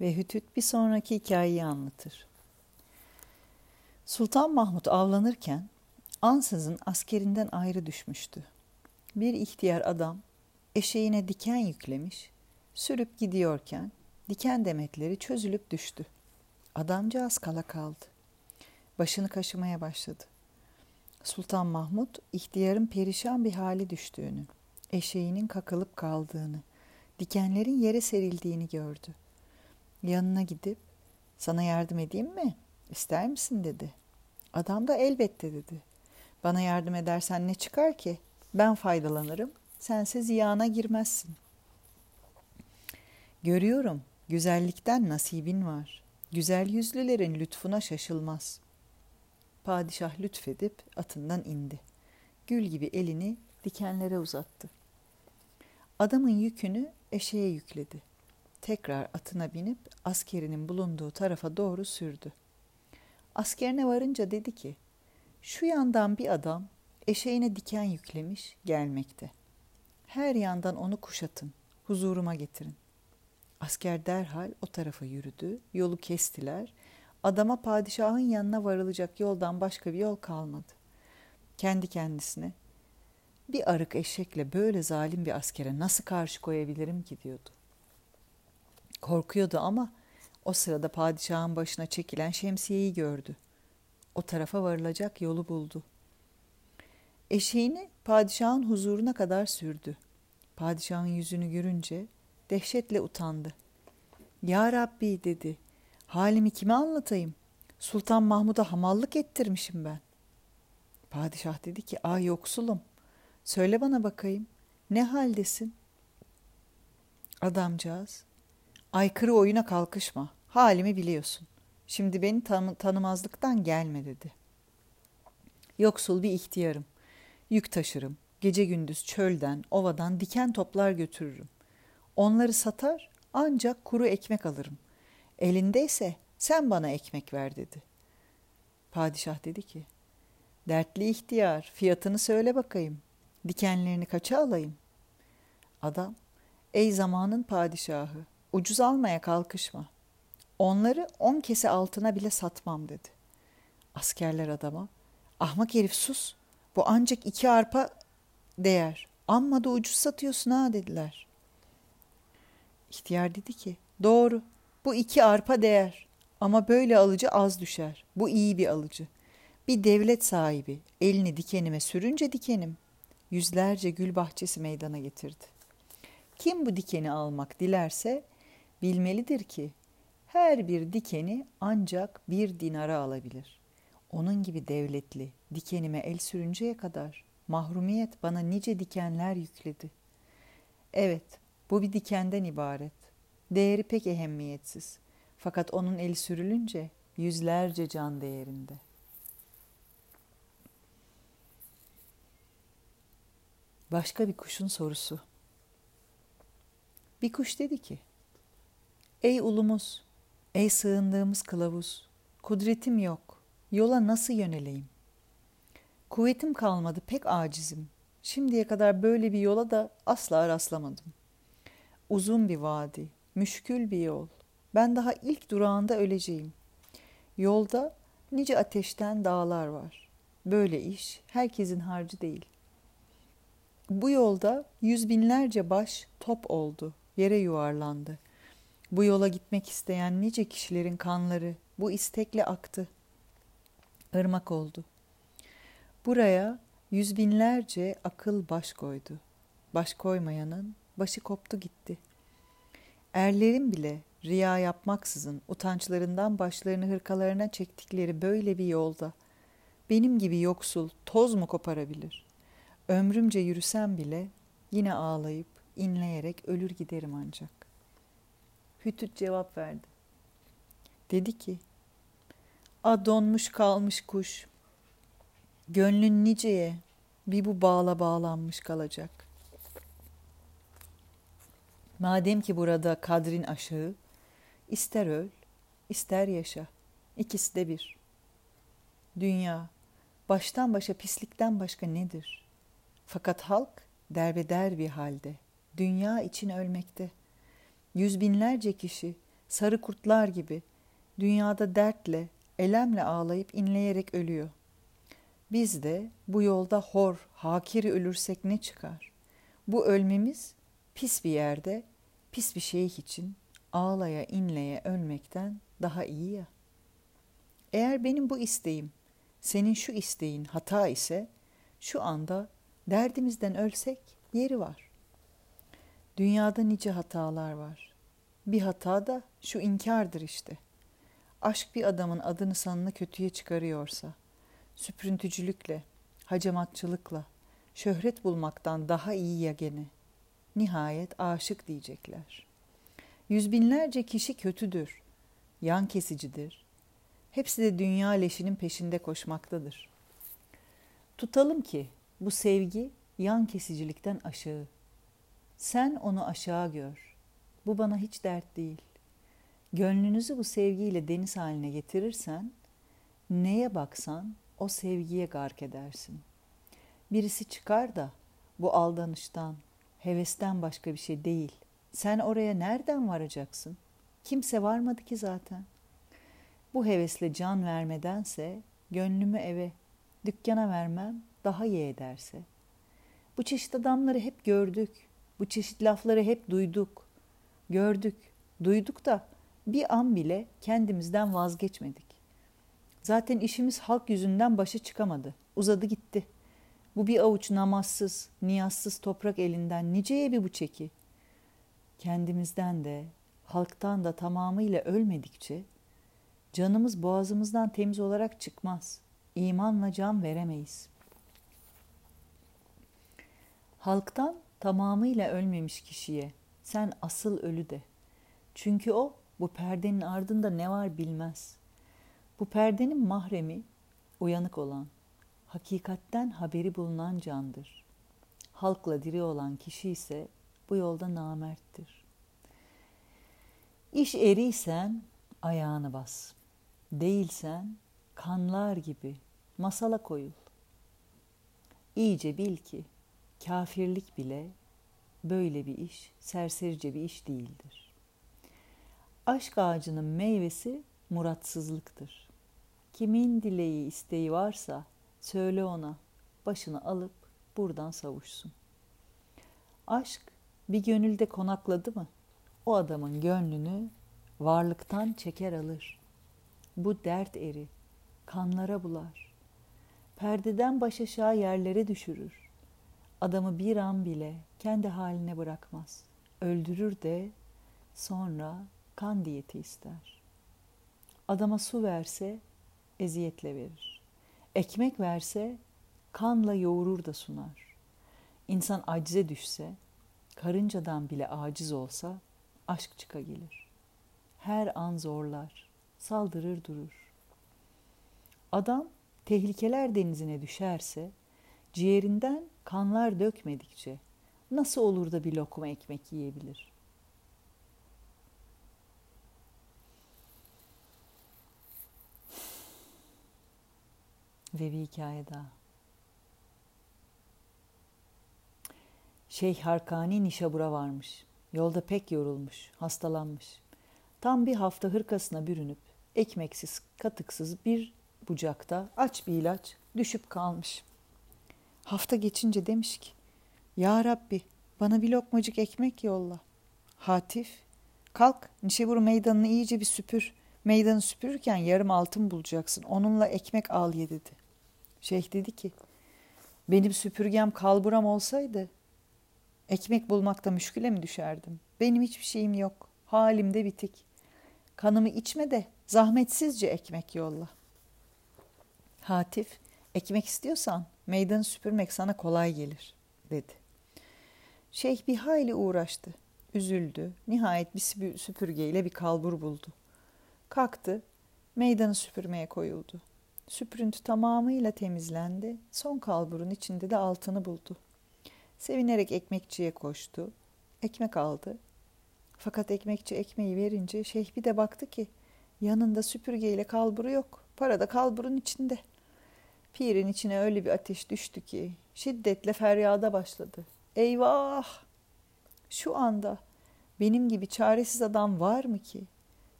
ve Hütüt bir sonraki hikayeyi anlatır. Sultan Mahmut avlanırken ansızın askerinden ayrı düşmüştü. Bir ihtiyar adam eşeğine diken yüklemiş, sürüp gidiyorken diken demetleri çözülüp düştü. Adamcağız kala kaldı. Başını kaşımaya başladı. Sultan Mahmut ihtiyarın perişan bir hali düştüğünü, eşeğinin kakılıp kaldığını, dikenlerin yere serildiğini gördü. Yanına gidip sana yardım edeyim mi? İster misin dedi. Adam da elbette dedi. Bana yardım edersen ne çıkar ki? Ben faydalanırım, sense ziyana girmezsin. Görüyorum, güzellikten nasibin var. Güzel yüzlülerin lütfuna şaşılmaz. Padişah lütfedip atından indi. Gül gibi elini dikenlere uzattı. Adamın yükünü eşeğe yükledi. Tekrar atına binip askerinin bulunduğu tarafa doğru sürdü. Askerine varınca dedi ki, şu yandan bir adam eşeğine diken yüklemiş gelmekte. Her yandan onu kuşatın, huzuruma getirin. Asker derhal o tarafa yürüdü, yolu kestiler. Adama padişahın yanına varılacak yoldan başka bir yol kalmadı. Kendi kendisine, bir arık eşekle böyle zalim bir askere nasıl karşı koyabilirim ki diyordu. Korkuyordu ama o sırada padişahın başına çekilen şemsiyeyi gördü. O tarafa varılacak yolu buldu. Eşeğini padişahın huzuruna kadar sürdü. Padişahın yüzünü görünce dehşetle utandı. Ya Rabbi dedi, halimi kime anlatayım? Sultan Mahmud'a hamallık ettirmişim ben. Padişah dedi ki, ah yoksulum, söyle bana bakayım, ne haldesin? Adamcağız, aykırı oyuna kalkışma, halimi biliyorsun. Şimdi beni tan- tanımazlıktan gelme dedi. Yoksul bir ihtiyarım, yük taşırım, gece gündüz çölden, ovadan diken toplar götürürüm. Onları satar ancak kuru ekmek alırım. Elindeyse sen bana ekmek ver dedi. Padişah dedi ki, dertli ihtiyar fiyatını söyle bakayım. Dikenlerini kaça alayım? Adam, ey zamanın padişahı, ucuz almaya kalkışma. Onları on kese altına bile satmam dedi. Askerler adama, ahmak herif sus, bu ancak iki arpa değer. Amma da ucuz satıyorsun ha dediler. İhtiyar dedi ki, doğru, bu iki arpa değer. Ama böyle alıcı az düşer. Bu iyi bir alıcı. Bir devlet sahibi elini dikenime sürünce dikenim. Yüzlerce gül bahçesi meydana getirdi. Kim bu dikeni almak dilerse bilmelidir ki her bir dikeni ancak bir dinara alabilir. Onun gibi devletli dikenime el sürünceye kadar mahrumiyet bana nice dikenler yükledi. Evet, bu bir dikenden ibaret. Değeri pek ehemmiyetsiz. Fakat onun eli sürülünce yüzlerce can değerinde. Başka bir kuşun sorusu. Bir kuş dedi ki, Ey ulumuz, ey sığındığımız kılavuz, kudretim yok, yola nasıl yöneleyim? Kuvvetim kalmadı, pek acizim. Şimdiye kadar böyle bir yola da asla rastlamadım. Uzun bir vadi, müşkül bir yol. Ben daha ilk durağında öleceğim. Yolda nice ateşten dağlar var. Böyle iş herkesin harcı değil. Bu yolda yüz binlerce baş top oldu, yere yuvarlandı. Bu yola gitmek isteyen nice kişilerin kanları bu istekle aktı. Irmak oldu. Buraya yüz binlerce akıl baş koydu. Baş koymayanın başı koptu gitti. Erlerin bile riya yapmaksızın utançlarından başlarını hırkalarına çektikleri böyle bir yolda benim gibi yoksul toz mu koparabilir? Ömrümce yürüsem bile yine ağlayıp inleyerek ölür giderim ancak. Hütüt cevap verdi. Dedi ki, A donmuş kalmış kuş, gönlün niceye bir bu bağla bağlanmış kalacak. Madem ki burada kadrin aşağı, ister öl, ister yaşa. İkisi de bir. Dünya, baştan başa pislikten başka nedir? Fakat halk derbeder bir halde, dünya için ölmekte. Yüz binlerce kişi sarı kurtlar gibi dünyada dertle, elemle ağlayıp inleyerek ölüyor. Biz de bu yolda hor, hakiri ölürsek ne çıkar? Bu ölmemiz pis bir yerde, pis bir şeyh için ağlaya inleye ölmekten daha iyi ya. Eğer benim bu isteğim, senin şu isteğin hata ise şu anda derdimizden ölsek yeri var. Dünyada nice hatalar var. Bir hata da şu inkardır işte. Aşk bir adamın adını sanını kötüye çıkarıyorsa, süprüntücülükle, hacamatçılıkla, şöhret bulmaktan daha iyi ya gene. Nihayet aşık diyecekler. Yüz binlerce kişi kötüdür, yan kesicidir. Hepsi de dünya leşinin peşinde koşmaktadır. Tutalım ki bu sevgi yan kesicilikten aşağı. Sen onu aşağı gör. Bu bana hiç dert değil. Gönlünüzü bu sevgiyle deniz haline getirirsen, neye baksan o sevgiye gark edersin. Birisi çıkar da bu aldanıştan, hevesten başka bir şey değil. Sen oraya nereden varacaksın? Kimse varmadı ki zaten. Bu hevesle can vermedense gönlümü eve, dükkana vermem daha iyi ederse. Bu çeşit adamları hep gördük. Bu çeşit lafları hep duyduk. Gördük, duyduk da bir an bile kendimizden vazgeçmedik. Zaten işimiz halk yüzünden başa çıkamadı. Uzadı gitti. Bu bir avuç namazsız, niyazsız toprak elinden niceye bir bu çeki. Kendimizden de, halktan da tamamıyla ölmedikçe canımız boğazımızdan temiz olarak çıkmaz. İmanla can veremeyiz. Halktan tamamıyla ölmemiş kişiye sen asıl ölü de. Çünkü o bu perdenin ardında ne var bilmez. Bu perdenin mahremi uyanık olan, hakikatten haberi bulunan candır. Halkla diri olan kişi ise bu yolda namerttir. İş eriysen ayağını bas. Değilsen kanlar gibi masala koyul. İyice bil ki kafirlik bile böyle bir iş, serserice bir iş değildir. Aşk ağacının meyvesi muratsızlıktır. Kimin dileği, isteği varsa söyle ona, başını alıp buradan savuşsun. Aşk bir gönülde konakladı mı, o adamın gönlünü varlıktan çeker alır. Bu dert eri, kanlara bular. Perdeden baş aşağı yerlere düşürür. Adamı bir an bile kendi haline bırakmaz. Öldürür de sonra kan diyeti ister. Adama su verse eziyetle verir. Ekmek verse kanla yoğurur da sunar. İnsan acize düşse, karıncadan bile aciz olsa aşk çıka gelir. Her an zorlar, saldırır durur. Adam tehlikeler denizine düşerse ciğerinden kanlar dökmedikçe nasıl olur da bir lokma ekmek yiyebilir? Ve bir hikaye daha. Şeyh Harkani Nişabur'a varmış. Yolda pek yorulmuş, hastalanmış. Tam bir hafta hırkasına bürünüp ekmeksiz, katıksız bir bucakta aç bir ilaç düşüp kalmış. Hafta geçince demiş ki, Ya Rabbi bana bir lokmacık ekmek yolla. Hatif, kalk Nişebur meydanını iyice bir süpür. Meydanı süpürürken yarım altın bulacaksın. Onunla ekmek al ye dedi. Şeyh dedi ki, benim süpürgem kalburam olsaydı ekmek bulmakta müşküle mi düşerdim? Benim hiçbir şeyim yok. Halimde bitik. Kanımı içme de zahmetsizce ekmek yolla. Hatif, ekmek istiyorsan meydanı süpürmek sana kolay gelir, dedi. Şeyh bir hayli uğraştı, üzüldü. Nihayet bir süpürgeyle bir kalbur buldu. Kalktı, meydanı süpürmeye koyuldu. Süprüntü tamamıyla temizlendi. Son kalburun içinde de altını buldu. Sevinerek ekmekçiye koştu. Ekmek aldı. Fakat ekmekçi ekmeği verince şeyh bir de baktı ki yanında süpürgeyle kalburu yok. Para da kalburun içinde. Pirin içine öyle bir ateş düştü ki şiddetle feryada başladı. Eyvah! Şu anda benim gibi çaresiz adam var mı ki?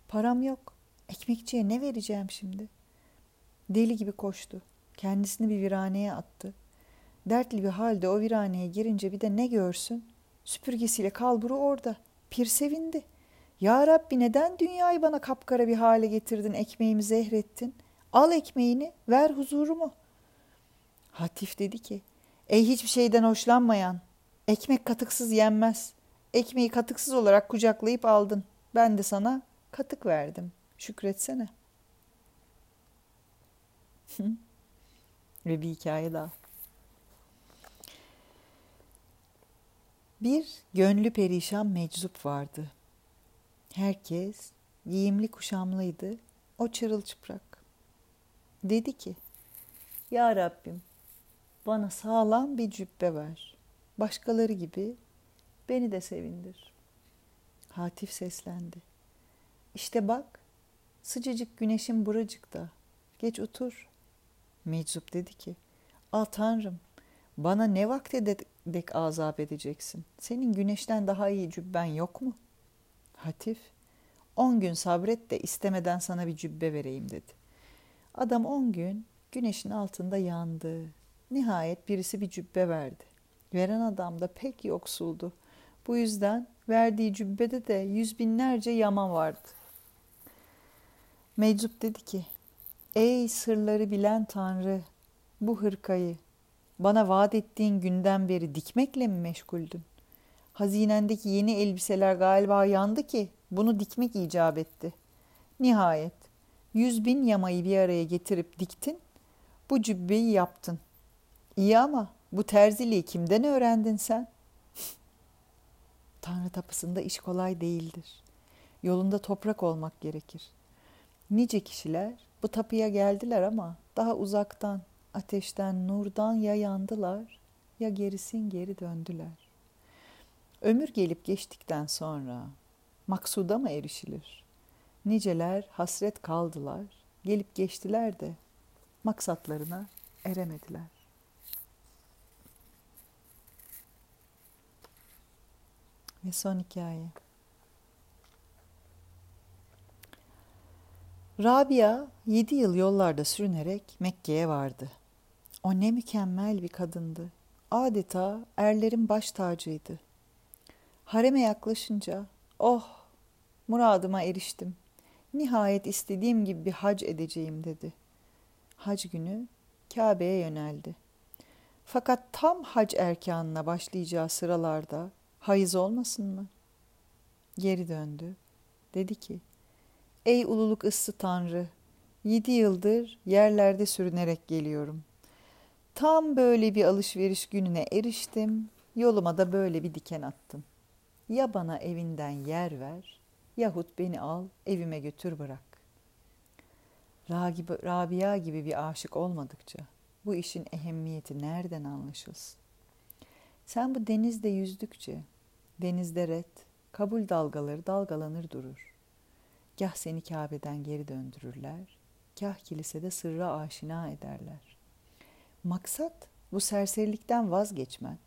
Param yok. Ekmekçiye ne vereceğim şimdi? Deli gibi koştu. Kendisini bir viraneye attı. Dertli bir halde o viraneye girince bir de ne görsün? Süpürgesiyle kalburu orada. Pir sevindi. Ya Rabbi neden dünyayı bana kapkara bir hale getirdin, ekmeğimi zehrettin? Al ekmeğini, ver huzurumu. Hatif dedi ki, ey hiçbir şeyden hoşlanmayan, ekmek katıksız yenmez. Ekmeği katıksız olarak kucaklayıp aldın. Ben de sana katık verdim. Şükretsene. Ve bir hikaye daha. Bir gönlü perişan meczup vardı. Herkes giyimli kuşamlıydı. O çırılçıplak. Dedi ki, Ya Rabbim bana sağlam bir cübbe ver. Başkaları gibi beni de sevindir. Hatif seslendi. İşte bak, sıcacık güneşin buracıkta. Geç otur. Meczup dedi ki, Al Tanrım, bana ne vakte dek azap edeceksin? Senin güneşten daha iyi cübben yok mu? Hatif, on gün sabret de istemeden sana bir cübbe vereyim dedi. Adam on gün güneşin altında yandı. Nihayet birisi bir cübbe verdi. Veren adam da pek yoksuldu. Bu yüzden verdiği cübbede de yüz binlerce yama vardı. Meczup dedi ki, Ey sırları bilen Tanrı, bu hırkayı bana vaat ettiğin günden beri dikmekle mi meşguldün? Hazinendeki yeni elbiseler galiba yandı ki bunu dikmek icap etti. Nihayet yüz bin yamayı bir araya getirip diktin, bu cübbeyi yaptın. İyi ama bu terziliği kimden öğrendin sen? Tanrı tapısında iş kolay değildir. Yolunda toprak olmak gerekir. Nice kişiler bu tapıya geldiler ama daha uzaktan, ateşten, nurdan ya yandılar ya gerisin geri döndüler. Ömür gelip geçtikten sonra maksuda mı erişilir? Niceler hasret kaldılar, gelip geçtiler de maksatlarına eremediler. Ve son hikaye. Rabia yedi yıl yollarda sürünerek Mekke'ye vardı. O ne mükemmel bir kadındı. Adeta erlerin baş tacıydı. Hareme yaklaşınca, oh muradıma eriştim. Nihayet istediğim gibi bir hac edeceğim dedi. Hac günü Kabe'ye yöneldi. Fakat tam hac erkanına başlayacağı sıralarda hayız olmasın mı? Geri döndü. Dedi ki, Ey ululuk ıssı Tanrı, yedi yıldır yerlerde sürünerek geliyorum. Tam böyle bir alışveriş gününe eriştim, yoluma da böyle bir diken attım. Ya bana evinden yer ver, yahut beni al, evime götür bırak. Rabia gibi bir aşık olmadıkça bu işin ehemmiyeti nereden anlaşılsın? Sen bu denizde yüzdükçe, denizde ret, kabul dalgaları dalgalanır durur. Gah seni Kabe'den geri döndürürler, kah kilisede sırra aşina ederler. Maksat bu serserilikten vazgeçmen,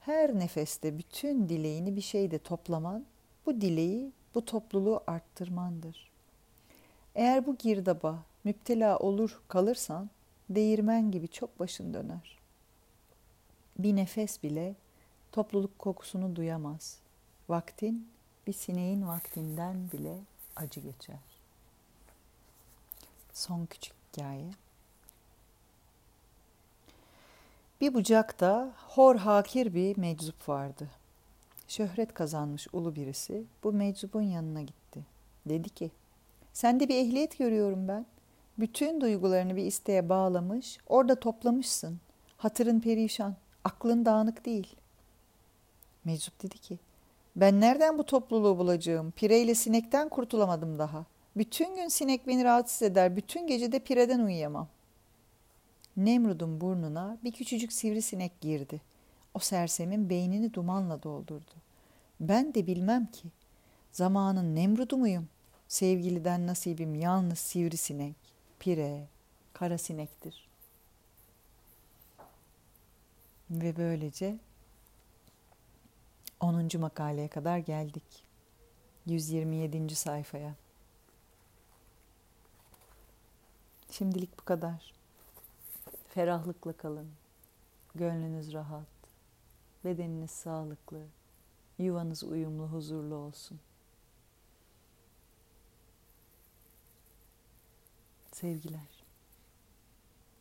her nefeste bütün dileğini bir şeyde toplaman, bu dileği, bu topluluğu arttırmandır. Eğer bu girdaba müptela olur kalırsan, değirmen gibi çok başın döner. Bir nefes bile topluluk kokusunu duyamaz. Vaktin bir sineğin vaktinden bile acı geçer. Son küçük hikaye. Bir bucakta hor hakir bir meczup vardı. Şöhret kazanmış ulu birisi bu meczubun yanına gitti. Dedi ki, sende bir ehliyet görüyorum ben. Bütün duygularını bir isteğe bağlamış, orada toplamışsın. Hatırın perişan, aklın dağınık değil. Meczup dedi ki, ben nereden bu topluluğu bulacağım? Pireyle sinekten kurtulamadım daha. Bütün gün sinek beni rahatsız eder, bütün gece de pireden uyuyamam. Nemrud'un burnuna bir küçücük sivrisinek girdi. O sersemin beynini dumanla doldurdu. Ben de bilmem ki. Zamanın Nemrud'u muyum? Sevgiliden nasibim yalnız sivrisinek, pire, kara sinektir. Ve böylece 10. makaleye kadar geldik. 127. sayfaya. Şimdilik bu kadar. Ferahlıkla kalın. Gönlünüz rahat. Bedeniniz sağlıklı. Yuvanız uyumlu, huzurlu olsun. Sevgiler.